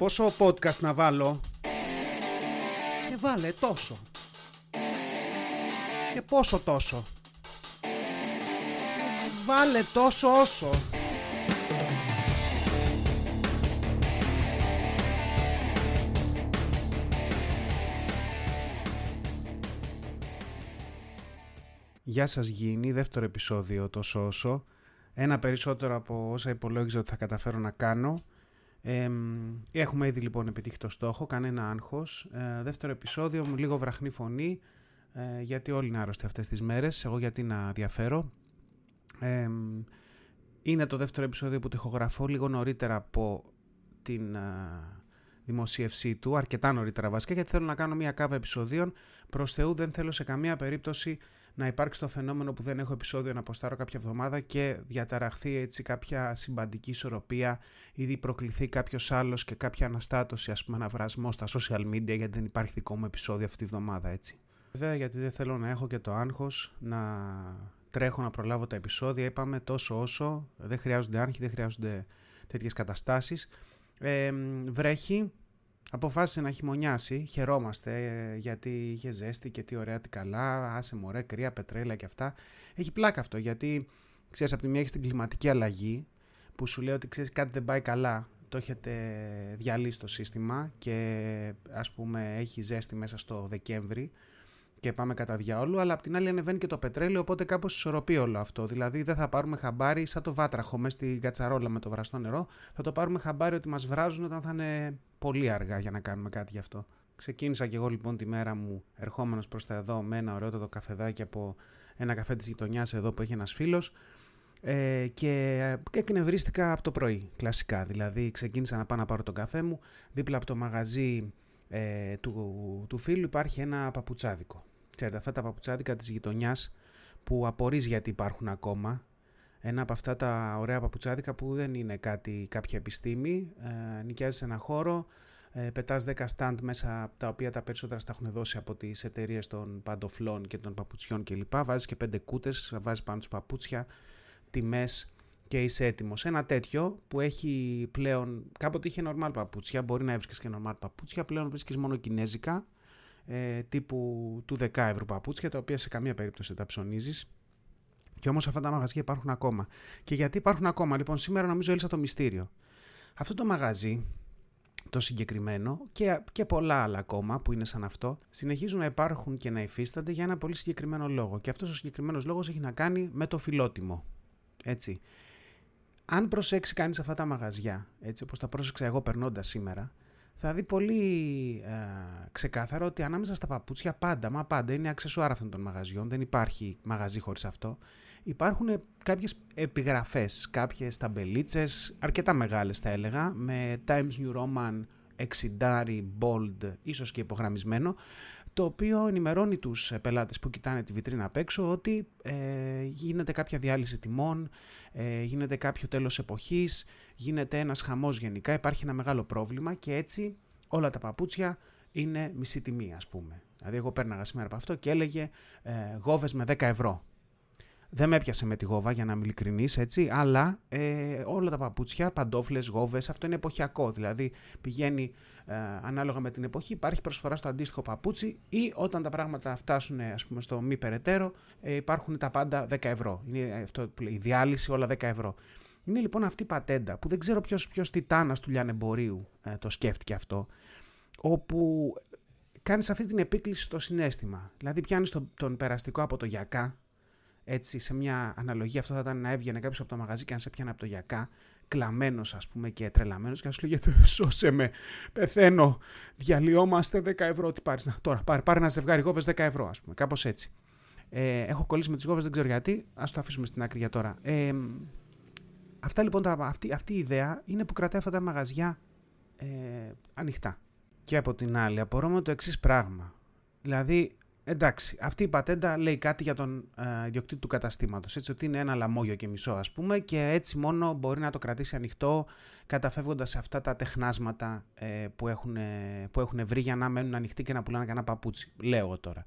Πόσο podcast να βάλω; Και βάλε τόσο. Και πόσο τόσο. Βάλε τόσο όσο. Γεια σας Γίνει, δεύτερο επεισόδιο τόσο όσο. Ένα περισσότερο από όσα υπολόγιζα ότι θα καταφέρω να κάνω. Ε, έχουμε ήδη λοιπόν επιτύχει το στόχο, κανένα άγχος. Ε, δεύτερο επεισόδιο, με λίγο βραχνή φωνή, ε, γιατί όλοι είναι άρρωστοι αυτές τις μέρες, εγώ γιατί να διαφέρω. Ε, είναι το δεύτερο επεισόδιο που το ηχογραφώ λίγο νωρίτερα από την δημοσίευσή του, αρκετά νωρίτερα βασικά, γιατί θέλω να κάνω μια κάβα επεισοδίων. Προς Θεού δεν θέλω σε καμία περίπτωση να υπάρξει το φαινόμενο που δεν έχω επεισόδιο να αποστάρω κάποια εβδομάδα και διαταραχθεί έτσι κάποια συμπαντική ισορροπία ή προκληθεί κάποιος άλλος και κάποια αναστάτωση, ας πούμε, ένα βρασμό στα social media γιατί δεν υπάρχει δικό μου επεισόδιο αυτή τη βδομάδα έτσι. Βέβαια γιατί δεν θέλω να έχω και το άγχος να τρέχω να προλάβω τα επεισόδια. Είπαμε τόσο όσο, δεν χρειάζονται άγχη, δεν χρειάζονται τέτοιες καταστάσεις. Ε, βρέχει, Αποφάσισε να χειμωνιάσει, χαιρόμαστε ε, γιατί είχε ζέστη και τι ωραία, τι καλά, άσε μωρέ, κρύα, πετρέλα και αυτά. Έχει πλάκα αυτό γιατί ξέρεις από τη μία έχεις την κλιματική αλλαγή που σου λέει ότι ξέρεις κάτι δεν πάει καλά, το έχετε διαλύσει το σύστημα και ας πούμε έχει ζέστη μέσα στο Δεκέμβρη και πάμε κατά διάολου, αλλά απ' την άλλη ανεβαίνει και το πετρέλαιο, οπότε κάπως ισορροπεί όλο αυτό. Δηλαδή δεν θα πάρουμε χαμπάρι σαν το βάτραχο μέσα στην κατσαρόλα με το βραστό νερό. Θα το πάρουμε χαμπάρι ότι μας βράζουν όταν θα είναι πολύ αργά για να κάνουμε κάτι γι' αυτό. Ξεκίνησα και εγώ λοιπόν τη μέρα μου ερχόμενος προς τα εδώ με ένα ωραίο το καφεδάκι από ένα καφέ της γειτονιάς εδώ που έχει ένας φίλος. Ε, και, και εκνευρίστηκα από το πρωί, κλασικά. Δηλαδή ξεκίνησα να πάω να πάρω τον καφέ μου. Δίπλα από το μαγαζί ε, του, του φίλου υπάρχει ένα παπουτσάδικο. Ξέρετε, αυτά τα παπουτσάδικα της γειτονιάς που απορείς γιατί υπάρχουν ακόμα. Ένα από αυτά τα ωραία παπουτσάδικα που δεν είναι κάτι, κάποια επιστήμη. Ε, νοικιάζεις ένα χώρο, ε, πετάς 10 stand μέσα τα οποία τα περισσότερα στα έχουν δώσει από τις εταιρείες των παντοφλών και των παπουτσιών κλπ. Βάζεις και πέντε κούτες, βάζεις πάνω τους παπούτσια, τιμές και είσαι έτοιμος. Ένα τέτοιο που έχει πλέον. Κάποτε είχε normal παπούτσια, μπορεί να έβρισκες και normal παπούτσια. Πλέον βρίσκεις μόνο κινέζικα ε, τύπου του 10 ευρώ παπούτσια, τα οποία σε καμία περίπτωση δεν τα ψωνίζεις. Και όμως αυτά τα μαγαζιά υπάρχουν ακόμα. Και γιατί υπάρχουν ακόμα, λοιπόν, σήμερα νομίζω έλυσα το μυστήριο. Αυτό το μαγαζί, το συγκεκριμένο και, και πολλά άλλα ακόμα που είναι σαν αυτό, συνεχίζουν να υπάρχουν και να υφίστανται για ένα πολύ συγκεκριμένο λόγο. Και αυτός ο συγκεκριμένος λόγος έχει να κάνει με το φιλότιμο. Έτσι. Αν προσέξει κανείς αυτά τα μαγαζιά, έτσι όπως τα πρόσεξα εγώ περνώντας σήμερα, θα δει πολύ ε, ξεκάθαρο ότι ανάμεσα στα παπούτσια πάντα, μα πάντα είναι αξεσουάρα αυτών των μαγαζιών, δεν υπάρχει μαγαζί χωρίς αυτό. Υπάρχουν κάποιες επιγραφές, κάποιες ταμπελίτσες, αρκετά μεγάλες θα έλεγα, με Times New Roman, 60 bold, ίσως και υπογραμμισμένο, το οποίο ενημερώνει τους πελάτες που κοιτάνε τη βιτρίνα απ' έξω ότι ε, γίνεται κάποια διάλυση τιμών, ε, γίνεται κάποιο τέλος εποχής, γίνεται ένας χαμός γενικά, υπάρχει ένα μεγάλο πρόβλημα και έτσι όλα τα παπούτσια είναι μισή τιμή ας πούμε. Δηλαδή εγώ πέρναγα σήμερα από αυτό και έλεγε ε, γόβες με 10 ευρώ. Δεν με έπιασε με τη γόβα για να είμαι ειλικρινής, έτσι, αλλά ε, όλα τα παπούτσια, παντόφλες, γόβες, αυτό είναι εποχιακό. Δηλαδή πηγαίνει ε, ανάλογα με την εποχή, υπάρχει προσφορά στο αντίστοιχο παπούτσι ή όταν τα πράγματα φτάσουν ας πούμε, στο μη περαιτέρω, ε, υπάρχουν τα πάντα 10 ευρώ. Είναι αυτό που λέει, η διάλυση όλα 10 ευρώ. Είναι λοιπόν αυτή η πατέντα που δεν ξέρω ποιος ποιος τιτάνας του λιανεμπορίου ε, το σκέφτηκε αυτό, όπου κάνεις αυτή την επίκληση στο συνέστημα. Δηλαδή πιάνεις τον, τον περαστικό από το γιακά, έτσι, σε μια αναλογία, αυτό θα ήταν να έβγαινε κάποιος από το μαγαζί και να σε πιάνε από το γιακά, κλαμμένος ας πούμε και τρελαμένος και να σου λέγε Σώσε με, πεθαίνω, διαλυόμαστε 10 ευρώ. Τι πάρεις, τώρα πάρε, πάρε ένα ζευγάρι γόβες 10 ευρώ, ας πούμε, κάπως έτσι. Ε, έχω κολλήσει με τις γόβες, δεν ξέρω γιατί. Α το αφήσουμε στην άκρη για τώρα. Ε, αυτά λοιπόν, τα, αυτή, αυτή η ιδέα είναι που κρατάει αυτά τα μαγαζιά ε, ανοιχτά. Και από την άλλη, απορώ με το εξής πράγμα. Δηλαδή, Εντάξει, αυτή η πατέντα λέει κάτι για τον ε, ιδιοκτήτη του καταστήματος. Έτσι, ότι είναι ένα λαμόγιο και μισό, ας πούμε, και έτσι μόνο μπορεί να το κρατήσει ανοιχτό, καταφεύγοντας σε αυτά τα τεχνάσματα ε, που, έχουν, που έχουν βρει για να μένουν ανοιχτοί και να πουλάνε κανένα παπούτσι. Λέω εγώ τώρα.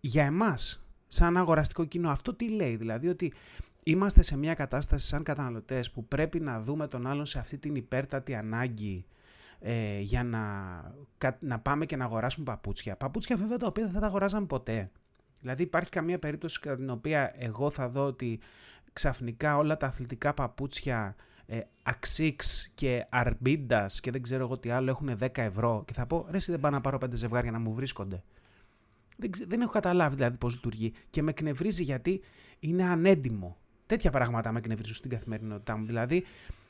Για εμάς, σαν αγοραστικό κοινό, αυτό τι λέει, δηλαδή ότι είμαστε σε μια κατάσταση σαν καταναλωτές που πρέπει να δούμε τον άλλον σε αυτή την υπέρτατη ανάγκη ε, για να, να πάμε και να αγοράσουμε παπούτσια. Παπούτσια βέβαια τα οποία δεν θα τα αγοράζαμε ποτέ. Δηλαδή υπάρχει καμία περίπτωση κατά την οποία εγώ θα δω ότι ξαφνικά όλα τα αθλητικά παπούτσια ε, Αξίξ και Αρμπίντα και δεν ξέρω εγώ τι άλλο έχουν 10 ευρώ και θα πω ρε εσύ δεν πάω να πάρω πέντε ζευγάρια να μου βρίσκονται. Δεν, δεν έχω καταλάβει δηλαδή πώς λειτουργεί και με εκνευρίζει γιατί είναι ανέντιμο. Τέτοια πράγματα με εκνευρίζουν στην καθημερινότητά μου. Δηλαδή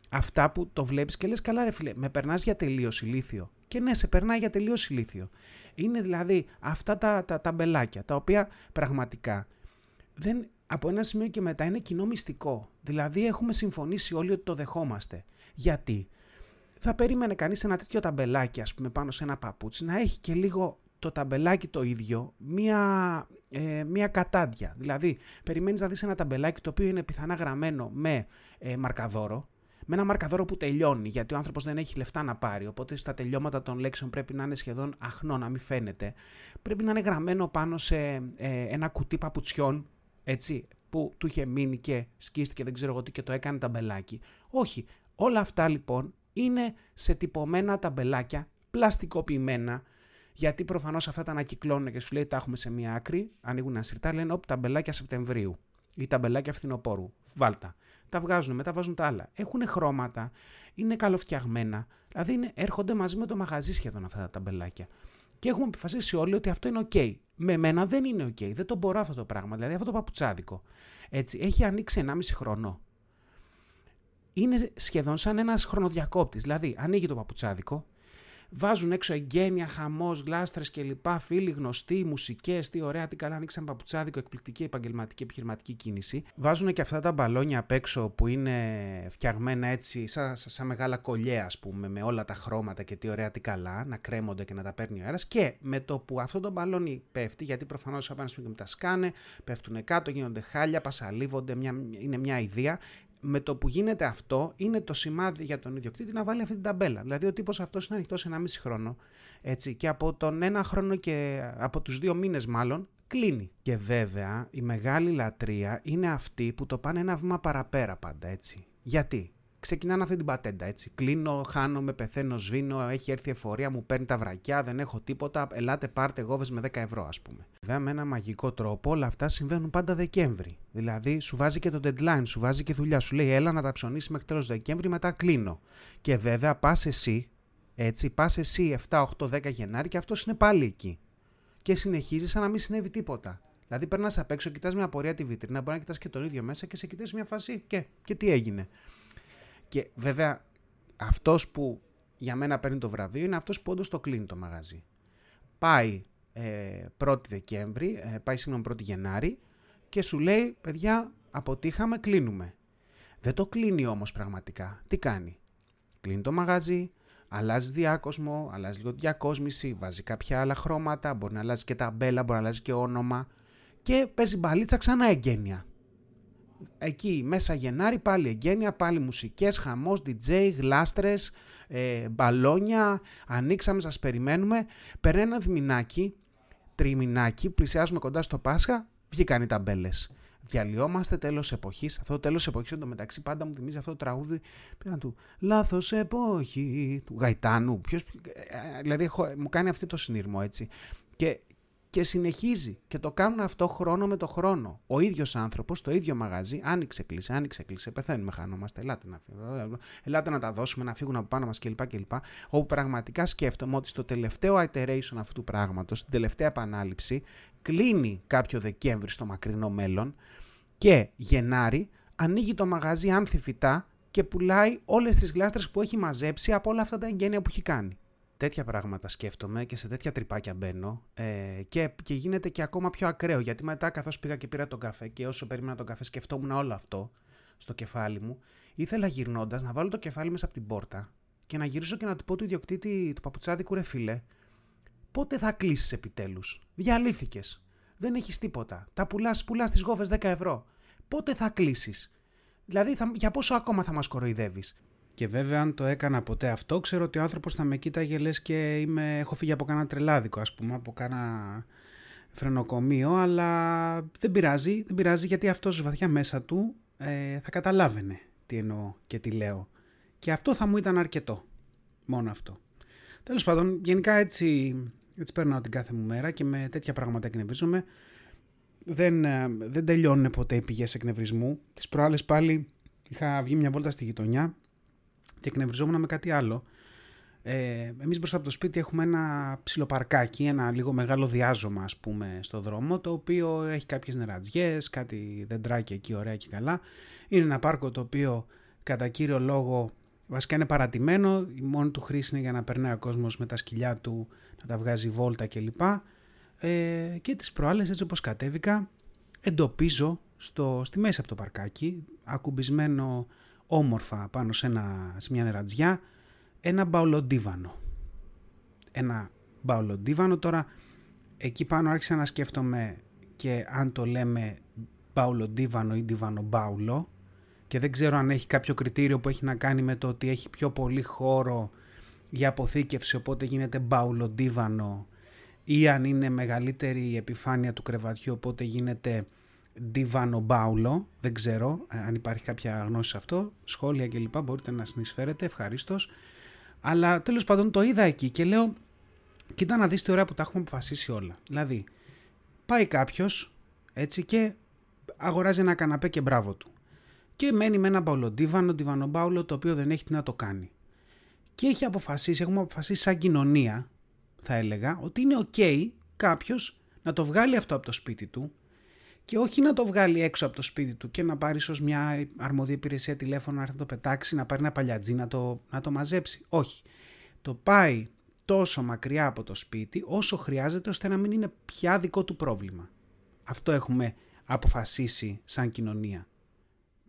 αυτά που το βλέπεις και λες καλά ρε φίλε με περνάς για τελείως ηλίθιο. Και ναι σε περνάει για τελείως ηλίθιο. Είναι δηλαδή αυτά τα, τα, τα μπελάκια τα οποία πραγματικά δεν, από ένα σημείο και μετά είναι κοινό μυστικό. Δηλαδή έχουμε συμφωνήσει όλοι ότι το δεχόμαστε. Γιατί; Θα περίμενε κανείς ένα τέτοιο ταμπελάκι ας πούμε πάνω σε ένα παπούτσι να έχει και λίγο το ταμπελάκι το ίδιο μία, ε, μία κατάντια. Δηλαδή περιμένεις να δεις ένα ταμπελάκι το οποίο είναι πιθανά γραμμένο με ε, μαρκαδόρο με ένα μαρκαδόρο που τελειώνει, γιατί ο άνθρωπος δεν έχει λεφτά να πάρει. Οπότε στα τελειώματα των λέξεων πρέπει να είναι σχεδόν αχνό, να μην φαίνεται. Πρέπει να είναι γραμμένο πάνω σε ε, ένα κουτί παπουτσιών, έτσι, που του είχε μείνει και σκίστηκε, δεν ξέρω εγώ τι, και το έκανε ταμπελάκι. Όχι. Όλα αυτά λοιπόν είναι σε τυπωμένα ταμπελάκια, πλαστικοποιημένα, γιατί προφανώς αυτά τα ανακυκλώνουν και σου λέει τα έχουμε σε μία άκρη, ανοίγουν ένα σιρτά, λένε όπ, ταμπελάκια Σεπτεμβρίου ή ταμπελάκια φθινοπόρου. Βάλτα τα βγάζουν, μετά βάζουν τα άλλα. Έχουν χρώματα, είναι καλοφτιαγμένα. Δηλαδή είναι, έρχονται μαζί με το μαγαζί σχεδόν αυτά τα ταμπελάκια. Και έχουμε αποφασίσει όλοι ότι αυτό είναι OK. Με μένα δεν είναι OK. Δεν το μπορώ αυτό το πράγμα. Δηλαδή αυτό το παπουτσάδικο. Έτσι, έχει ανοίξει 1,5 χρόνο. Είναι σχεδόν σαν ένας χρονοδιακόπτης. Δηλαδή, ανοίγει το παπουτσάδικο, Βάζουν έξω εγγένεια, χαμός, γλάστρες κλπ. Φίλοι γνωστοί, μουσικές, τι ωραία, τι καλά ανοίξαν παπουτσάδικο, εκπληκτική επαγγελματική επιχειρηματική κίνηση. Βάζουν και αυτά τα μπαλόνια απ' έξω που είναι φτιαγμένα έτσι, σαν, σαν μεγάλα κολλιέ, ας πούμε, με όλα τα χρώματα και τι ωραία, τι καλά, να κρέμονται και να τα παίρνει ο αέρας. Και με το που αυτό το μπαλόνι πέφτει, γιατί προφανώς απάνω και τα σκάνε, πέφτουν κάτω, γίνονται χάλια, πασαλίβονται, μια, είναι μια ιδέα με το που γίνεται αυτό, είναι το σημάδι για τον ιδιοκτήτη να βάλει αυτή την ταμπέλα. Δηλαδή, ο τύπος αυτός είναι ανοιχτός σε ένα μισή χρόνο. Έτσι, και από τον ένα χρόνο και από τους δύο μήνες, μάλλον, κλείνει. Και βέβαια, η μεγάλη λατρεία είναι αυτή που το πάνε ένα βήμα παραπέρα πάντα, έτσι. Γιατί; Ξεκινάνε αυτή την πατέντα. Έτσι. Κλείνω, χάνομαι, πεθαίνω, σβήνω, έχει έρθει εφορία, μου παίρνει τα βρακιά, δεν έχω τίποτα. Ελάτε, πάρτε γόβες με 10 ευρώ, ας πούμε. Βέβαια, με ένα μαγικό τρόπο όλα αυτά συμβαίνουν πάντα Δεκέμβρη. Δηλαδή, σου βάζει και το deadline, σου βάζει και δουλειά. Σου λέει, έλα να τα ψωνίσει μέχρι τέλος Δεκέμβρη, μετά κλείνω. Και βέβαια, πας εσύ, έτσι, πας εσύ 7, 8, 10 Γενάρη και αυτός είναι πάλι εκεί. Και συνεχίζεις σαν να μην συνέβη τίποτα. Δηλαδή, περνάς απ' έξω, κοιτάς μια απορία τη βιτρίνα, μπορεί να κοιτάς και τον ίδιο μέσα και σε κοιτάς μια φάση και, και τι έγινε. Και βέβαια αυτός που για μένα παίρνει το βραβείο είναι αυτός που όντως το κλείνει το μαγαζί. Πάει ε, 1η Δεκέμβρη, ε, πάει συγγνώμη 1η Γενάρη και σου λέει παιδιά αποτύχαμε κλείνουμε. Δεν το κλείνει όμως πραγματικά. Τι κάνει; Κλείνει το μαγαζί, αλλάζει διάκοσμο, αλλάζει λίγο διακόσμηση, βάζει κάποια άλλα χρώματα, μπορεί να αλλάζει και ταμπέλα, μπορεί να αλλάζει και όνομα και παίζει μπαλίτσα ξανά εγγένεια εκεί μέσα Γενάρη πάλι εγγένεια, πάλι μουσικές, χαμός, DJ, γλάστρες, ε, μπαλόνια, ανοίξαμε, σας περιμένουμε. Περνάει ένα διμηνάκι, τριμηνάκι, πλησιάζουμε κοντά στο Πάσχα, βγήκαν οι ταμπέλες. Διαλυόμαστε τέλος εποχής. Αυτό το τέλος εποχής εντωμεταξύ πάντα μου θυμίζει αυτό το τραγούδι. Πήγαν του Λάθος εποχή του Γαϊτάνου. Ποιος, ε, ε, δηλαδή μου κάνει αυτό το συνειρμό έτσι. Και και συνεχίζει και το κάνουν αυτό χρόνο με το χρόνο. Ο ίδιος άνθρωπος, το ίδιο μαγαζί, άνοιξε, κλείσε, άνοιξε, κλείσε. Πεθαίνουμε, χάνομαστε. Ελάτε να, ελάτε να τα δώσουμε, να φύγουν από πάνω μας κλπ. κλπ. Όπου πραγματικά σκέφτομαι ότι στο τελευταίο iteration αυτού του πράγματος, στην τελευταία επανάληψη, κλείνει κάποιο Δεκέμβρη στο μακρινό μέλλον και Γενάρη ανοίγει το μαγαζί άνθη φυτά και πουλάει όλες τις γλάστρες που έχει μαζέψει από όλα αυτά τα εγγένεια που έχει κάνει τέτοια πράγματα σκέφτομαι και σε τέτοια τρυπάκια μπαίνω ε, και, και γίνεται και ακόμα πιο ακραίο γιατί μετά καθώς πήγα και πήρα τον καφέ και όσο περίμενα τον καφέ σκεφτόμουν όλο αυτό στο κεφάλι μου ήθελα γυρνώντας να βάλω το κεφάλι μέσα από την πόρτα και να γυρίσω και να του πω του ιδιοκτήτη του παπουτσάδικου ρε φίλε πότε θα κλείσεις επιτέλους; Διαλύθηκες. Δεν έχεις τίποτα. Τα πουλάς πουλάς τις γόβες 10 ευρώ. Πότε θα κλείσεις; Δηλαδή, θα, για πόσο ακόμα θα μας κοροϊδεύεις; Και βέβαια, αν το έκανα ποτέ αυτό, ξέρω ότι ο άνθρωπος θα με κοίταγε λες και είμαι, έχω φύγει από κάνα τρελάδικο, ας πούμε, από κάνα φρενοκομείο, αλλά δεν πειράζει, δεν πειράζει γιατί αυτός βαθιά μέσα του ε, θα καταλάβαινε τι εννοώ και τι λέω. Και αυτό θα μου ήταν αρκετό. Μόνο αυτό. Τέλος πάντων, γενικά έτσι, έτσι περνάω την κάθε μου μέρα και με τέτοια πράγματα εκνευρίζομαι. Δεν, ε, δεν τελειώνουν ποτέ οι πηγές εκνευρισμού. Τις προάλλες πάλι είχα βγει μια βόλτα στη γειτονιά και εκνευριζόμουν με κάτι άλλο. Ε, εμείς μπροστά από το σπίτι έχουμε ένα ψιλοπαρκάκι, ένα λίγο μεγάλο διάζωμα ας πούμε στο δρόμο, το οποίο έχει κάποιες νερατζιές, κάτι δεντράκια εκεί ωραία και καλά. Είναι ένα πάρκο το οποίο κατά κύριο λόγο βασικά είναι παρατημένο, η μόνη του χρήση είναι για να περνάει ο κόσμος με τα σκυλιά του, να τα βγάζει βόλτα κλπ. Ε, και τις προάλλες έτσι όπως κατέβηκα εντοπίζω στο, στη μέση από το παρκάκι, ακουμπισμένο όμορφα πάνω σε, ένα, σε μια νερατζιά, ένα μπαουλοντίβανο. Ένα μπαουλοντίβανο τώρα εκεί πάνω άρχισα να σκέφτομαι και αν το λέμε μπαουλοντίβανο ή μπάουλο και δεν ξέρω αν έχει κάποιο κριτήριο που έχει να κάνει με το ότι έχει πιο πολύ χώρο για αποθήκευση οπότε γίνεται μπαουλοντίβανο ή αν είναι μεγαλύτερη η επιφάνεια του κρεβατιού οπότε γίνεται Ντιβάνο Μπάουλο, δεν ξέρω ε, αν υπάρχει κάποια γνώση σε αυτό, σχόλια κλπ. Μπορείτε να συνεισφέρετε, ευχαρίστως. Αλλά τέλος πάντων το είδα εκεί και λέω, κοίτα να δεις τι ωραία που τα έχουμε αποφασίσει όλα. Δηλαδή, πάει κάποιος έτσι και αγοράζει ένα καναπέ και μπράβο του. Και μένει με ένα μπαουλοντίβανο, μπάουλο, το οποίο δεν έχει τι να το κάνει. Και έχει αποφασίσει, έχουμε αποφασίσει σαν κοινωνία, θα έλεγα, ότι είναι ok κάποιος να το βγάλει αυτό από το σπίτι του, και όχι να το βγάλει έξω από το σπίτι του και να πάρει ίσως μια αρμοδία υπηρεσία τηλέφωνο να έρθει να το πετάξει, να πάρει ένα παλιατζί να το, να το μαζέψει. Όχι. Το πάει τόσο μακριά από το σπίτι όσο χρειάζεται ώστε να μην είναι πια δικό του πρόβλημα. Αυτό έχουμε αποφασίσει σαν κοινωνία.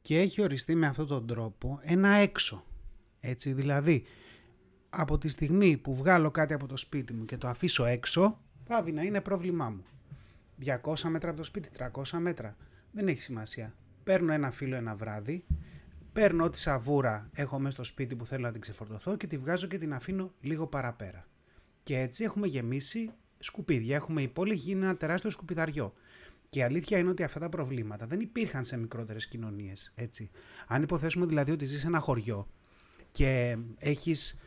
Και έχει οριστεί με αυτόν τον τρόπο ένα έξω. Έτσι δηλαδή, από τη στιγμή που βγάλω κάτι από το σπίτι μου και το αφήσω έξω, πάβει να είναι πρόβλημά μου. 200 μέτρα από το σπίτι, 300 μέτρα. Δεν έχει σημασία. Παίρνω ένα φύλλο ένα βράδυ, παίρνω ό,τι σαβούρα έχω μέσα στο σπίτι που θέλω να την ξεφορτωθώ και τη βγάζω και την αφήνω λίγο παραπέρα. Και έτσι έχουμε γεμίσει σκουπίδια. Έχουμε η πόλη γίνει ένα τεράστιο σκουπιδαριό. Και η αλήθεια είναι ότι αυτά τα προβλήματα δεν υπήρχαν σε μικρότερες κοινωνίες. Αν υποθέσουμε δηλαδή ότι ζεις σε ένα χωριό και έχεις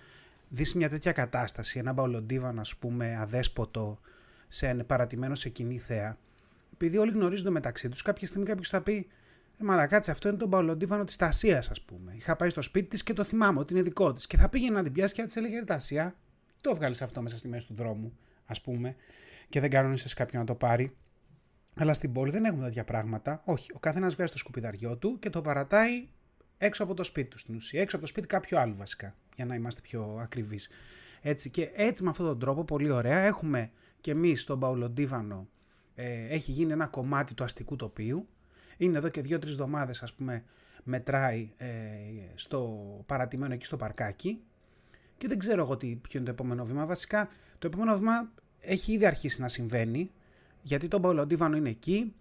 δεις μια τέτοια κατάσταση, ένα μπαουλοντίβαν, ας πούμε, αδέσποτο, σε παρατημένο σε κοινή θέα, επειδή όλοι γνωρίζονται μεταξύ τους, κάποια στιγμή κάποιος θα πει «Ε, Μα κάτσε, αυτό είναι το μπαλοντίβανο της Τασίας, ας πούμε. Είχα πάει στο σπίτι της και το θυμάμαι ότι είναι δικό της. Και θα πήγαινε να την πιάσει και θα της έλεγε Τασία, το βγάλεις αυτό μέσα στη μέση του δρόμου, ας πούμε, και δεν κανόνισε κάποιον να το πάρει. Αλλά στην πόλη δεν έχουμε τέτοια πράγματα. Όχι, ο καθένας βγάζει το σκουπιδαριό του και το παρατάει έξω από το σπίτι του στην ουσία. Έξω από το σπίτι κάποιου άλλου βασικά, για να είμαστε πιο ακριβείς. Έτσι, και έτσι με αυτόν τον τρόπο, πολύ ωραία, έχουμε και εμείς στον Παουλοντίβανο ε, έχει γίνει ένα κομμάτι του αστικού τοπίου. Είναι εδώ και δύο-τρεις εβδομάδες, ας πούμε, μετράει ε, στο παρατημένο εκεί στο παρκάκι και δεν ξέρω εγώ τι, ποιο είναι το επόμενο βήμα. Βασικά το επόμενο βήμα έχει ήδη αρχίσει να συμβαίνει γιατί το Παουλοντίβανο είναι εκεί,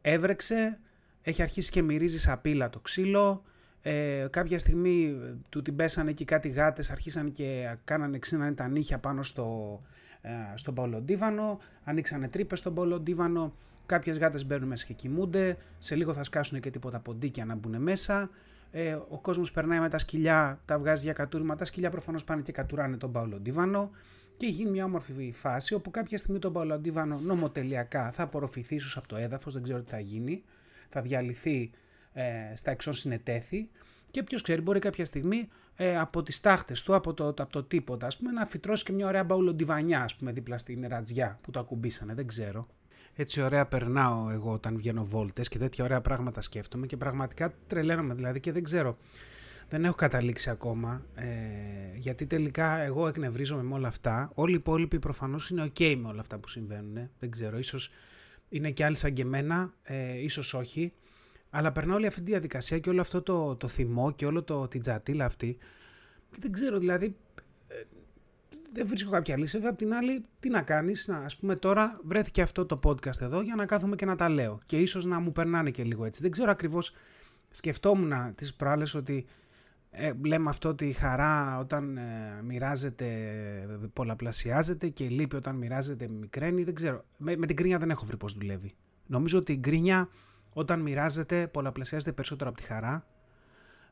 έβρεξε, έχει αρχίσει και μυρίζει σαπίλα το ξύλο, ε, κάποια στιγμή του την πέσανε εκεί κάτι γάτες, αρχίσαν και κάνανε ξύνανε τα νύχια πάνω στο, ε, στον Παολοντίβανο, ανοίξανε τρύπες στον Παολοντίβανο, κάποιες γάτες μπαίνουν μέσα και κοιμούνται, σε λίγο θα σκάσουν και τίποτα ποντίκια να μπουν μέσα. Ε, ο κόσμος περνάει με τα σκυλιά, τα βγάζει για κατούριμα. Τα σκυλιά προφανώς πάνε και κατουράνε τον Παολοντίβανο. Και γίνει μια όμορφη φάση όπου κάποια στιγμή τον Παολοντίβανο νομοτελειακά θα απορροφηθεί ίσως από το έδαφος, δεν ξέρω τι θα γίνει. Θα διαλυθεί ε, στα εξών συνετέθη και ποιος ξέρει, μπορεί κάποια στιγμή ε, από τις τάχτες του, από το, από το τίποτα, ας πούμε, να φυτρώσει και μια ωραία μπαουλοντιβανιά, ας πούμε, δίπλα στην ρατζιά που το ακουμπήσανε. Δεν ξέρω. Έτσι ωραία περνάω εγώ όταν βγαίνω βόλτες και τέτοια ωραία πράγματα σκέφτομαι και πραγματικά τρελαίνομαι δηλαδή και δεν ξέρω. Δεν έχω καταλήξει ακόμα, ε, γιατί τελικά εγώ εκνευρίζομαι με όλα αυτά. Όλοι οι υπόλοιποι προφανώς είναι ok με όλα αυτά που συμβαίνουν. Δεν ξέρω, ίσως είναι και άλλοι σαν και εμένα, ε, ίσως όχι. Αλλά περνάω όλη αυτή τη διαδικασία και όλο αυτό το, το θυμό και όλο το, την τζατίλα αυτή. Και δεν ξέρω, δηλαδή. Ε, δεν βρίσκω κάποια λύση. Βέβαια, απ' την άλλη, τι να κάνεις. Να, ας πούμε, τώρα βρέθηκε αυτό το podcast εδώ για να κάθομαι και να τα λέω. Και ίσως να μου περνάνε και λίγο έτσι. Δεν ξέρω ακριβώς. Σκεφτόμουν τις προάλλες ότι ε, λέμε αυτό ότι η χαρά όταν ε, μοιράζεται πολλαπλασιάζεται και η λύπη όταν μοιράζεται μικραίνει. Δεν ξέρω. Με, με την κρίνια δεν έχω βρει πώς δουλεύει. Νομίζω ότι η γκρίνια όταν μοιράζεται πολλαπλασιάζεται περισσότερο από τη χαρά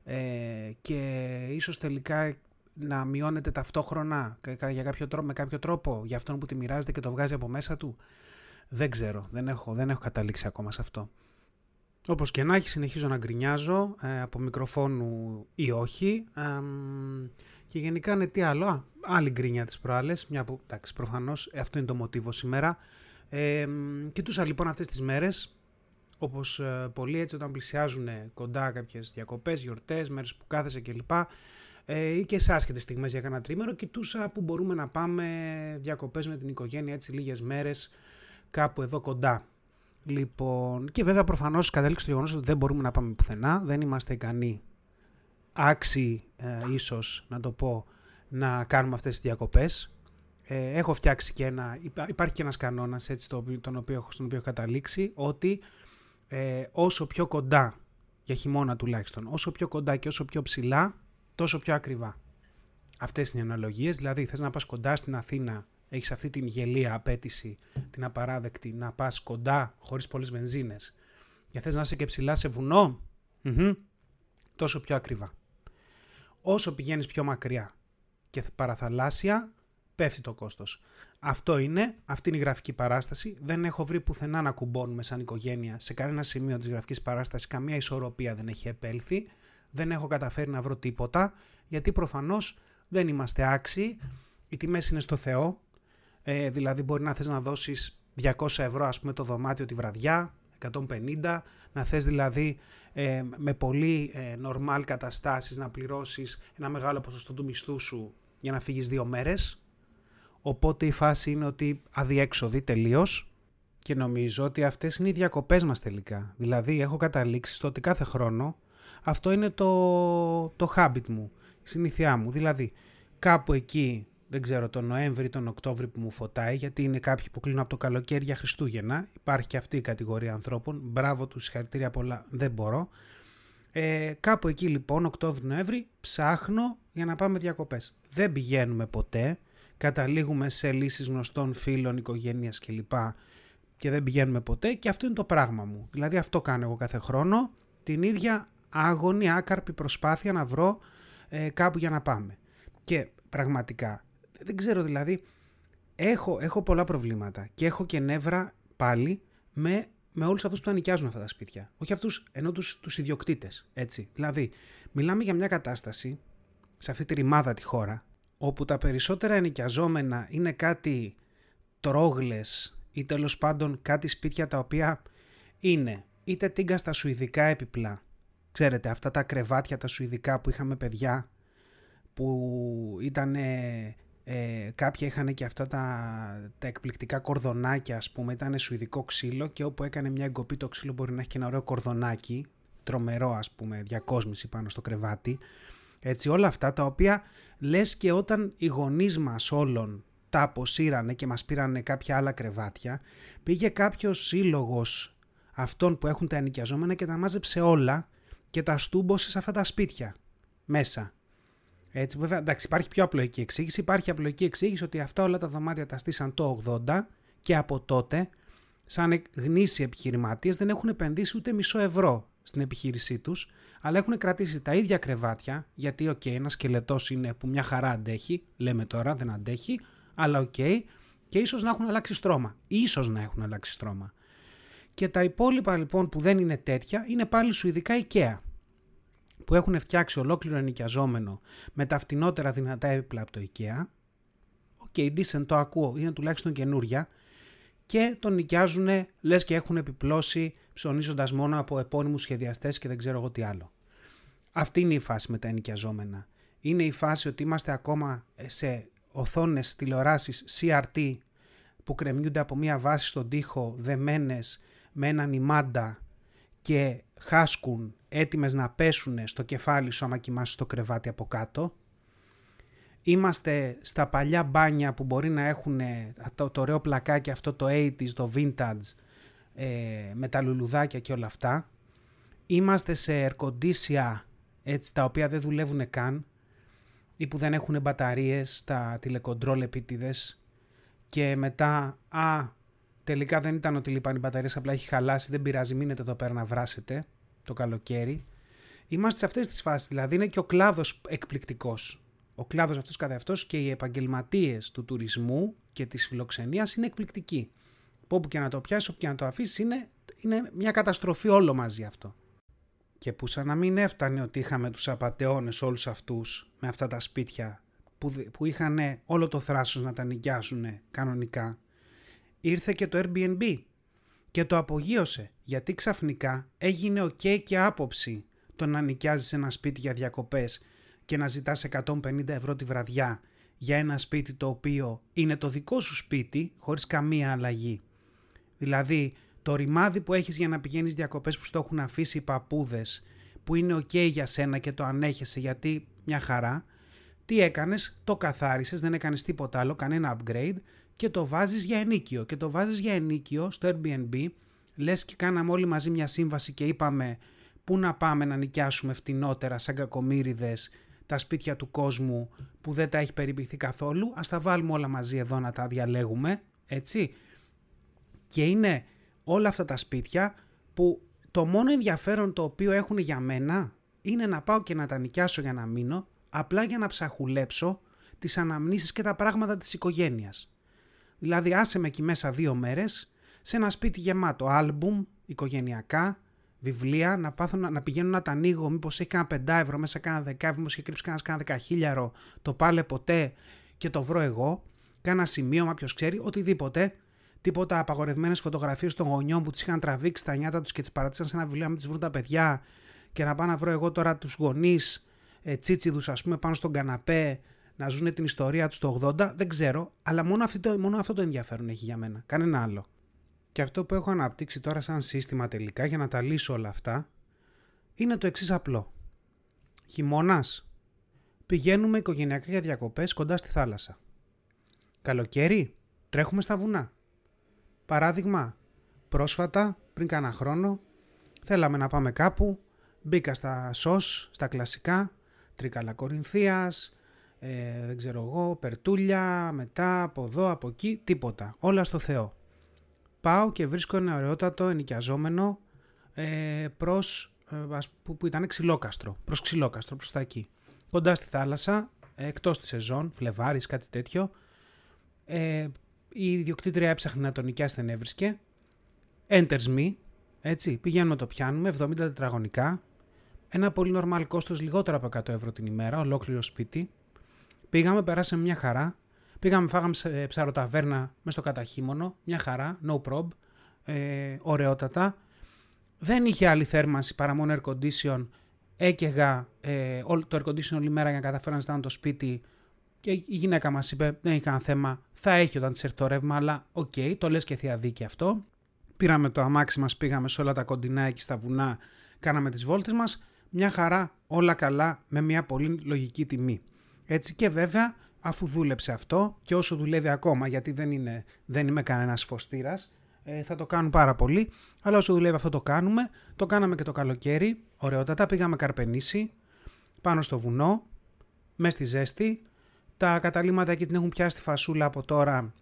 ε, και ίσως τελικά να μειώνεται ταυτόχρονα για κάποιο τρόπο, με κάποιο τρόπο για αυτόν που τη μοιράζεται και το βγάζει από μέσα του. Δεν ξέρω, δεν έχω, δεν έχω καταλήξει ακόμα σε αυτό. Όπως και να έχει συνεχίζω να γκρινιάζω ε, από μικροφόνου ή όχι και γενικά είναι τι άλλο, α, άλλη γκρινιά τις προάλλες, μια που εντάξει προφανώς αυτό είναι το μοτίβο σήμερα. Ε, κοιτούσα λοιπόν αυτές τις μέρες όπως ε, πολλοί έτσι όταν πλησιάζουν κοντά κάποιες διακοπές, γιορτές, μέρες που κάθεσαι κλπ. Ε, ή και σε άσχετες στιγμές για κανένα τρίμερο, κοιτούσα που μπορούμε να πάμε διακοπές με την οικογένεια έτσι λίγες μέρες κάπου εδώ κοντά. Λοιπόν, και βέβαια προφανώς κατέληξε το γεγονός ότι δεν μπορούμε να πάμε πουθενά, δεν είμαστε ικανοί άξιοι ε, ίσως να το πω να κάνουμε αυτές τις διακοπές. Ε, έχω φτιάξει και ένα, υπάρχει και ένας κανόνας έτσι, τον οποίο, στον οποίο έχω καταλήξει ότι ε, όσο πιο κοντά, για χειμώνα τουλάχιστον, όσο πιο κοντά και όσο πιο ψηλά, τόσο πιο ακριβά. Αυτές είναι οι αναλογίες, δηλαδή θες να πας κοντά στην Αθήνα, έχεις αυτή την γελία απέτηση, την απαράδεκτη, να πας κοντά χωρίς πολλές βενζίνες και θες να είσαι και ψηλά σε βουνο τόσο πιο ακριβά. Όσο πηγαίνεις πιο μακριά και παραθαλάσσια, πέφτει το κόστος. Αυτό είναι, αυτή είναι η γραφική παράσταση. Δεν έχω βρει πουθενά να κουμπώνουμε σαν οικογένεια σε κανένα σημείο της γραφικής παράστασης. Καμία ισορροπία δεν έχει επέλθει. Δεν έχω καταφέρει να βρω τίποτα, γιατί προφανώς δεν είμαστε άξιοι. Οι τιμές είναι στο Θεό. Ε, δηλαδή μπορεί να θες να δώσεις 200 ευρώ ας πούμε το δωμάτιο τη βραδιά, 150, να θες δηλαδή ε, με πολύ ε, normal καταστάσεις να πληρώσεις ένα μεγάλο ποσοστό του μισθού σου για να φύγεις δύο μέρες Οπότε η φάση είναι ότι αδιέξοδη τελείως και νομίζω ότι αυτές είναι οι διακοπές μας τελικά. Δηλαδή έχω καταλήξει στο ότι κάθε χρόνο αυτό είναι το, το habit μου, η συνήθειά μου. Δηλαδή κάπου εκεί, δεν ξέρω, τον Νοέμβρη, τον Οκτώβρη που μου φωτάει, γιατί είναι κάποιοι που κλείνουν από το καλοκαίρι για Χριστούγεννα. Υπάρχει και αυτή η κατηγορία ανθρώπων. Μπράβο τους, συγχαρητήρια πολλά, δεν μπορώ. Ε, κάπου εκεί λοιπόν, Οκτώβρη-Νοέμβρη, ψάχνω για να πάμε διακοπές. Δεν πηγαίνουμε ποτέ καταλήγουμε σε λύσεις γνωστών φίλων, οικογένειας κλπ. Και δεν πηγαίνουμε ποτέ και αυτό είναι το πράγμα μου. Δηλαδή αυτό κάνω εγώ κάθε χρόνο, την ίδια άγωνη, άκαρπη προσπάθεια να βρω ε, κάπου για να πάμε. Και πραγματικά, δεν ξέρω δηλαδή, έχω, έχω πολλά προβλήματα και έχω και νεύρα πάλι με, με όλους αυτούς που ανοικιάζουν αυτά τα σπίτια. Όχι αυτούς, ενώ τους, τους ιδιοκτήτες, έτσι. Δηλαδή, μιλάμε για μια κατάσταση σε αυτή τη ρημάδα τη χώρα, όπου τα περισσότερα ενοικιαζόμενα είναι κάτι τρόγλες ή τέλος πάντων κάτι σπίτια τα οποία είναι είτε τίγκα στα σουηδικά επιπλά. Ξέρετε αυτά τα κρεβάτια τα σουηδικά που είχαμε παιδιά που ήταν ε, κάποια είχαν και αυτά τα, τα εκπληκτικά κορδονάκια ας πούμε ήταν σουηδικό ξύλο και όπου έκανε μια εγκοπή το ξύλο μπορεί να έχει και ένα ωραίο κορδονάκι τρομερό ας πούμε διακόσμηση πάνω στο κρεβάτι έτσι όλα αυτά τα οποία λες και όταν οι γονείς μας όλων τα αποσύρανε και μας πήρανε κάποια άλλα κρεβάτια, πήγε κάποιος σύλλογος αυτών που έχουν τα ενοικιαζόμενα και τα μάζεψε όλα και τα στούμπωσε σε αυτά τα σπίτια μέσα. Έτσι, βέβαια, εντάξει, υπάρχει πιο απλοϊκή εξήγηση. Υπάρχει απλοϊκή εξήγηση ότι αυτά όλα τα δωμάτια τα στήσαν το 80 και από τότε, σαν γνήσιοι επιχειρηματίες, δεν έχουν επενδύσει ούτε μισό ευρώ στην επιχείρησή τους, αλλά έχουν κρατήσει τα ίδια κρεβάτια, γιατί OK, okay, ένας σκελετός είναι που μια χαρά αντέχει, λέμε τώρα δεν αντέχει, αλλά OK, okay, και ίσως να έχουν αλλάξει στρώμα. Ίσως να έχουν αλλάξει στρώμα. Και τα υπόλοιπα λοιπόν που δεν είναι τέτοια είναι πάλι σουηδικά IKEA που έχουν φτιάξει ολόκληρο ενοικιαζόμενο με τα φτηνότερα δυνατά έπιπλα από το IKEA. OK, okay, decent το ακούω, είναι τουλάχιστον καινούρια και τον νοικιάζουν λες και έχουν επιπλώσει ψωνίζοντας μόνο από επώνυμους σχεδιαστές και δεν ξέρω εγώ τι άλλο. Αυτή είναι η φάση με τα ενοικιαζόμενα. Είναι η φάση ότι είμαστε ακόμα σε οθόνες τηλεοράσεις CRT που κρεμιούνται από μία βάση στον τοίχο δεμένες με έναν ημάντα και χάσκουν έτοιμες να πέσουν στο κεφάλι σου άμα κοιμάσαι στο κρεβάτι από κάτω. Είμαστε στα παλιά μπάνια που μπορεί να έχουν το, το ωραίο πλακάκι αυτό το 80s, το vintage ε, με τα λουλουδάκια και όλα αυτά. Είμαστε σε ερκοντήσια έτσι τα οποία δεν δουλεύουν καν ή που δεν έχουν μπαταρίες στα τηλεκοντρόλ επίτηδες και μετά «Α, τελικά δεν ήταν ότι λείπαν οι μπαταρίες, απλά έχει χαλάσει, δεν πειράζει, μείνετε εδώ πέρα να βράσετε το καλοκαίρι». Είμαστε σε αυτές τις φάσεις, δηλαδή είναι και ο κλάδος εκπληκτικός. Ο κλάδος αυτός καθεαυτός και οι επαγγελματίες του τουρισμού και της φιλοξενίας είναι εκπληκτικοί. Όπου και να το πιάσεις, όπου και να το αφήσεις, είναι, είναι μια καταστροφή όλο μαζί αυτό. Και που σαν να μην έφτανε ότι είχαμε τους απατεώνες όλους αυτούς με αυτά τα σπίτια που, που είχαν όλο το θράσος να τα νοικιάσουν κανονικά, ήρθε και το Airbnb και το απογείωσε γιατί ξαφνικά έγινε ok και άποψη το να νοικιάζεις ένα σπίτι για διακοπές και να ζητάς 150 ευρώ τη βραδιά για ένα σπίτι το οποίο είναι το δικό σου σπίτι χωρίς καμία αλλαγή. Δηλαδή το ρημάδι που έχεις για να πηγαίνεις διακοπές που στο έχουν αφήσει οι παππούδες που είναι ok για σένα και το ανέχεσαι γιατί μια χαρά, τι έκανες, το καθάρισες, δεν έκανες τίποτα άλλο, κανένα upgrade και το βάζεις για ενίκιο. Και το βάζεις για ενίκιο στο Airbnb, λες και κάναμε όλοι μαζί μια σύμβαση και είπαμε πού να πάμε να νοικιάσουμε φτηνότερα σαν κακομύριδες τα σπίτια του κόσμου που δεν τα έχει περιποιηθεί καθόλου, ας τα βάλουμε όλα μαζί εδώ να τα διαλέγουμε, έτσι. Και είναι όλα αυτά τα σπίτια που το μόνο ενδιαφέρον το οποίο έχουν για μένα είναι να πάω και να τα νοικιάσω για να μείνω, απλά για να ψαχουλέψω τις αναμνήσεις και τα πράγματα της οικογένειας. Δηλαδή άσε με εκεί μέσα δύο μέρες σε ένα σπίτι γεμάτο άλμπουμ, οικογενειακά, βιβλία, να, πάθω, να, να πηγαίνω να τα ανοίγω, μήπως έχει κανένα πεντά ευρώ, μέσα κάνα δεκά ευρώ, μήπως έχει κρύψει κανένας κάνα δεκαχίλιαρο, το πάλε ποτέ και το βρω εγώ. Κάνα σημείο, ποιος ξέρει, οτιδήποτε. Τίποτα απαγορευμένες φωτογραφίες των γονιών που τις είχαν τραβήξει τα νιάτα τους και τις παρατήσαν σε ένα βιβλίο, να τις βρουν τα παιδιά και να πάω να βρω εγώ τώρα τους γονείς ε, τσίτσιδους, ας πούμε, πάνω στον καναπέ να ζουν την ιστορία τους το 80. Δεν ξέρω, αλλά μόνο, αυτό, μόνο αυτό το ενδιαφέρον έχει για μένα. Κανένα άλλο. Και αυτό που έχω αναπτύξει τώρα σαν σύστημα τελικά για να τα λύσω όλα αυτά είναι το εξής απλό. Χειμώνας. Πηγαίνουμε οικογενειακά για διακοπές κοντά στη θάλασσα. Καλοκαίρι. Τρέχουμε στα βουνά. Παράδειγμα, πρόσφατα, πριν κάνα χρόνο, θέλαμε να πάμε κάπου, μπήκα στα σως, στα κλασικά, Τρίκαλα Κορινθίας, ε, δεν ξέρω εγώ, Περτούλια, μετά από εδώ, από εκεί, τίποτα. Όλα στο Θεό πάω και βρίσκω ένα ωραιότατο ενοικιαζόμενο ε, προς, ε, που, που ήταν ξυλόκαστρο, προς ξυλόκαστρο, προς τα εκεί. Κοντά στη θάλασσα, ε, εκτός της σεζόν, Φλεβάρης, κάτι τέτοιο. Ε, η ιδιοκτήτρια έψαχνε να τον νοικιάσει, δεν έβρισκε. Enters me, έτσι, πηγαίνουμε το πιάνουμε, 70 τετραγωνικά. Ένα πολύ normal κόστος, λιγότερο από 100 ευρώ την ημέρα, ολόκληρο σπίτι. Πήγαμε, περάσαμε μια χαρά. Πήγαμε, φάγαμε σε ψαροταβέρνα μες στο καταχείμωνο, μια χαρά, no prob, ε, ωραιότατα. Δεν είχε άλλη θέρμανση παρά μόνο air condition. Έκαιγα ε, το air condition όλη μέρα για να καταφέρω να ζεστάνω το σπίτι και η γυναίκα μας είπε δεν έχει κανένα θέμα, θα έχει όταν της έρθει το ρεύμα, αλλά OK, okay, το λες και θεία δίκη αυτό. Πήραμε το αμάξι μας, πήγαμε σε όλα τα κοντινά εκεί στα βουνά, κάναμε τις βόλτες μας, μια χαρά, όλα καλά, με μια πολύ λογική τιμή. Έτσι και βέβαια αφού δούλεψε αυτό και όσο δουλεύει ακόμα γιατί δεν, είναι, δεν είμαι κανένας φωστήρας ε, θα το κάνουν πάρα πολύ. Αλλά όσο δουλεύει αυτό το κάνουμε το κάναμε και το καλοκαίρι ωραιότατα πήγαμε καρπενήσι πάνω στο βουνό με στη ζέστη. Τα καταλήμματα εκεί την έχουν πιάσει τη φασούλα από τώρα.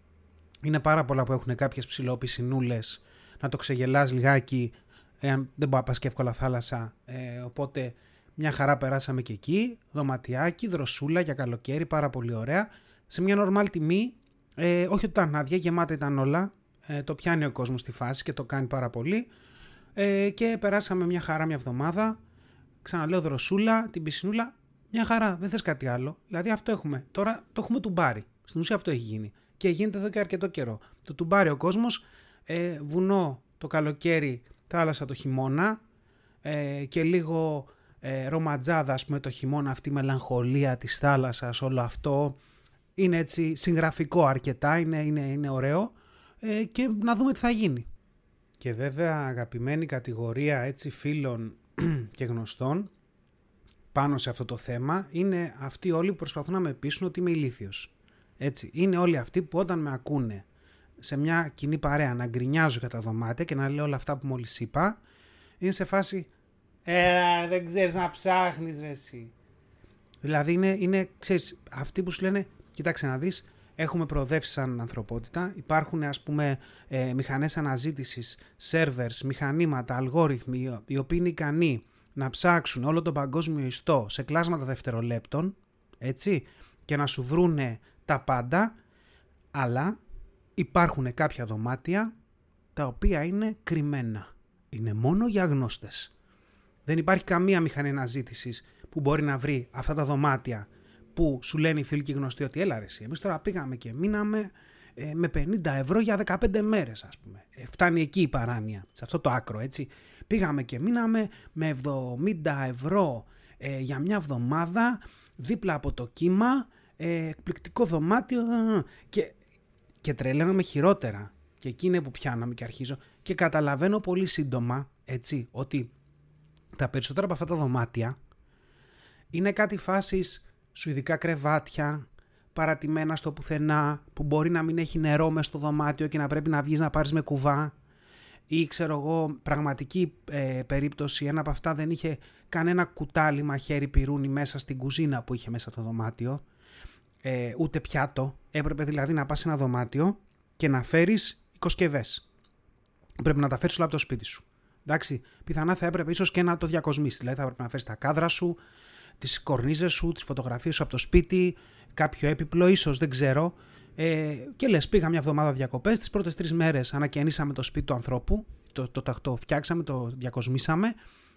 Είναι πάρα πολλά που έχουν κάποιες ψηλόπισινούλες να το ξεγελάς λιγάκι εάν δεν μπορεί να πας και εύκολα θάλασσα ε, οπότε μια χαρά περάσαμε και εκεί, δωματιάκι, δροσούλα για καλοκαίρι, πάρα πολύ ωραία. Σε μια νορμάλ τιμή, ε, όχι ότι ήταν άδεια, γεμάτα ήταν όλα. Ε, το πιάνει ο κόσμος στη φάση και το κάνει πάρα πολύ. Ε, και περάσαμε μια χαρά μια εβδομάδα. Ξαναλέω δροσούλα, την πισινούλα. Μια χαρά, δεν θες κάτι άλλο. Δηλαδή αυτό έχουμε. Τώρα το έχουμε τουμπάρι. Στην ουσία αυτό έχει γίνει. Και γίνεται εδώ και αρκετό καιρό. Το τουμπάρι ο κόσμος, ε, βουνό το καλοκαίρι, θάλασσα το χειμώνα ε, και λίγο ε, ρομαντζάδα, ας πούμε, το χειμώνα, αυτή η μελαγχολία της θάλασσας, όλο αυτό. Είναι έτσι συγγραφικό αρκετά, είναι, είναι, είναι ωραίο ε, και να δούμε τι θα γίνει. Και βέβαια αγαπημένη κατηγορία έτσι φίλων και γνωστών πάνω σε αυτό το θέμα είναι αυτοί όλοι που προσπαθούν να με πείσουν ότι είμαι ηλίθιος. Έτσι, είναι όλοι αυτοί που όταν με ακούνε σε μια κοινή παρέα να γκρινιάζω για τα δωμάτια και να λέω όλα αυτά που μόλις είπα, είναι σε φάση ε, δεν ξέρεις να ψάχνεις ρε εσύ. Δηλαδή είναι, είναι ξέρεις, αυτοί που σου λένε, κοιτάξτε να δεις, έχουμε προοδεύσει σαν ανθρωπότητα, υπάρχουν ας πούμε ε, μηχανές αναζήτησης, servers, μηχανήματα, αλγόριθμοι, οι οποίοι είναι ικανοί να ψάξουν όλο τον παγκόσμιο ιστό σε κλάσματα δευτερολέπτων, έτσι, και να σου βρούνε τα πάντα, αλλά υπάρχουν κάποια δωμάτια τα οποία είναι κρυμμένα. Είναι μόνο για γνώστες. Δεν υπάρχει καμία μηχανή αναζήτησης που μπορεί να βρει αυτά τα δωμάτια που σου λένε οι φίλοι και οι γνωστοί ότι έλα ρε εσύ, εμείς τώρα πήγαμε και μείναμε ε, με 50 ευρώ για 15 μέρες ας πούμε. Ε, φτάνει εκεί η παράνοια, σε αυτό το άκρο έτσι. Πήγαμε και μείναμε με 70 ευρώ ε, για μια εβδομάδα δίπλα από το κύμα, ε, εκπληκτικό δωμάτιο και, και τρελαίνομαι χειρότερα. Και εκεί είναι που πιάναμε και αρχίζω και καταλαβαίνω πολύ σύντομα έτσι ότι τα περισσότερα από αυτά τα δωμάτια είναι κάτι φάσεις σουηδικά κρεβάτια, παρατημένα στο πουθενά, που μπορεί να μην έχει νερό μέσα στο δωμάτιο και να πρέπει να βγεις να πάρεις με κουβά. Ή ξέρω εγώ, πραγματική ε, περίπτωση, ένα από αυτά δεν είχε κανένα κουτάλι μαχαίρι πυρούνι μέσα στην κουζίνα που είχε μέσα το δωμάτιο, ε, ούτε πιάτο. Έπρεπε δηλαδή να πας σε ένα δωμάτιο και να φέρεις οικοσκευές. Πρέπει να τα φέρεις όλα από το σπίτι σου. Εντάξει, πιθανά θα έπρεπε ίσως και να το διακοσμήσεις. Δηλαδή θα έπρεπε να φέρεις τα κάδρα σου, τις κορνίζες σου, τις φωτογραφίες σου από το σπίτι, κάποιο έπιπλο, ίσως δεν ξέρω. Ε, και λες πήγα μια εβδομάδα διακοπές, τις πρώτες τρεις μέρες ανακαινήσαμε το σπίτι του ανθρώπου, το, το, το, το φτιάξαμε, το διακοσμήσαμε,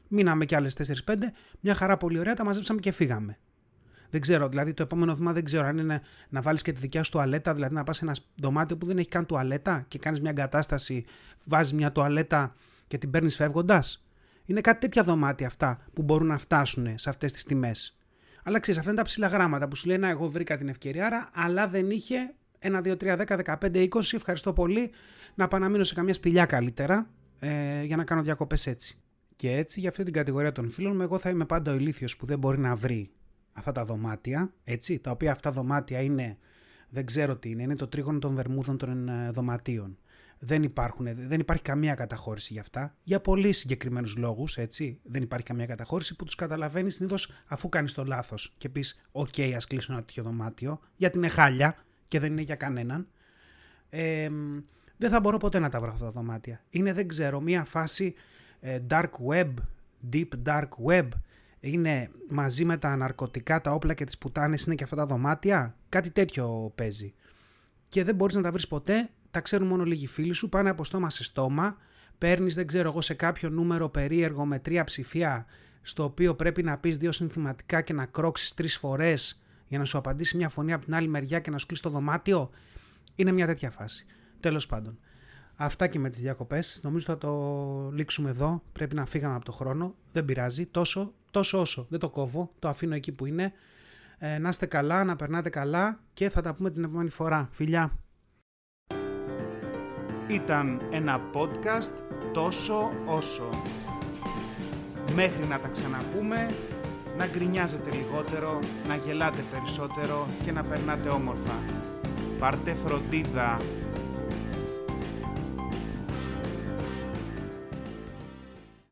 μείναμε κι άλλες 4-5, μια χαρά πολύ ωραία, τα μαζέψαμε και φύγαμε. Δεν ξέρω, δηλαδή το επόμενο βήμα δεν ξέρω αν είναι να βάλεις και τη δικιά σου τουαλέτα, δηλαδή να πας σε ένα δωμάτιο που δεν έχει καν τουαλέτα και κάνεις μια εγκατάσταση, βάζεις μια τουαλέτα και την παίρνεις φεύγοντας. Είναι κάτι τέτοια δωμάτια αυτά που μπορούν να φτάσουν σε αυτές τις τιμές. Αλλά ξέρεις, αυτά είναι τα ψηλά γράμματα που σου λένε Εγώ βρήκα την ευκαιρία, άρα, αλλά δεν είχε 1, 2, 3, 10, 15, 20. Ευχαριστώ πολύ. Να πάω να μείνω σε καμιά σπηλιά καλύτερα ε, για να κάνω διακοπές έτσι. Και έτσι, για αυτή την κατηγορία των φίλων μου, εγώ θα είμαι πάντα ο ηλίθιος που δεν μπορεί να βρει αυτά τα δωμάτια, έτσι, τα οποία αυτά δωμάτια είναι, δεν ξέρω τι είναι, είναι το τρίγωνο των βερμούδων των ε, δωματίων δεν, υπάρχουν, δεν υπάρχει καμία καταχώρηση για αυτά. Για πολύ συγκεκριμένους λόγους, έτσι. Δεν υπάρχει καμία καταχώρηση που τους καταλαβαίνεις συνήθως αφού κάνεις το λάθος και πεις: Οκ, ας κλείσω ένα τέτοιο δωμάτιο, γιατί είναι χάλια και δεν είναι για κανέναν. Ε, δεν θα μπορώ ποτέ να τα βρω αυτά τα δωμάτια. Είναι, δεν ξέρω, μια φάση ε, dark web, deep dark web. Είναι μαζί με τα ναρκωτικά, τα όπλα και τις πουτάνες είναι και αυτά τα δωμάτια. Κάτι τέτοιο παίζει. Και δεν μπορείς να τα βρεις ποτέ τα ξέρουν μόνο λίγοι φίλοι σου, πάνε από στόμα σε στόμα, παίρνεις, δεν ξέρω εγώ, σε κάποιο νούμερο περίεργο με τρία ψηφία, στο οποίο πρέπει να πεις δύο συνθηματικά και να κρόξεις τρεις φορές για να σου απαντήσει μια φωνή από την άλλη μεριά και να σου κλείσει το δωμάτιο. Είναι μια τέτοια φάση. Τέλος πάντων. Αυτά και με τις διακοπές. Νομίζω θα το λήξουμε εδώ. Πρέπει να φύγαμε από το χρόνο. Δεν πειράζει. Τόσο, τόσο όσο. Δεν το κόβω. Το αφήνω εκεί που είναι. Ε, να είστε καλά, να περνάτε καλά και θα τα πούμε την επόμενη φορά. Φιλιά! Ήταν ένα podcast τόσο όσο. Μέχρι να τα ξαναπούμε, να γκρινιάζετε λιγότερο, να γελάτε περισσότερο και να περνάτε όμορφα. Πάρτε φροντίδα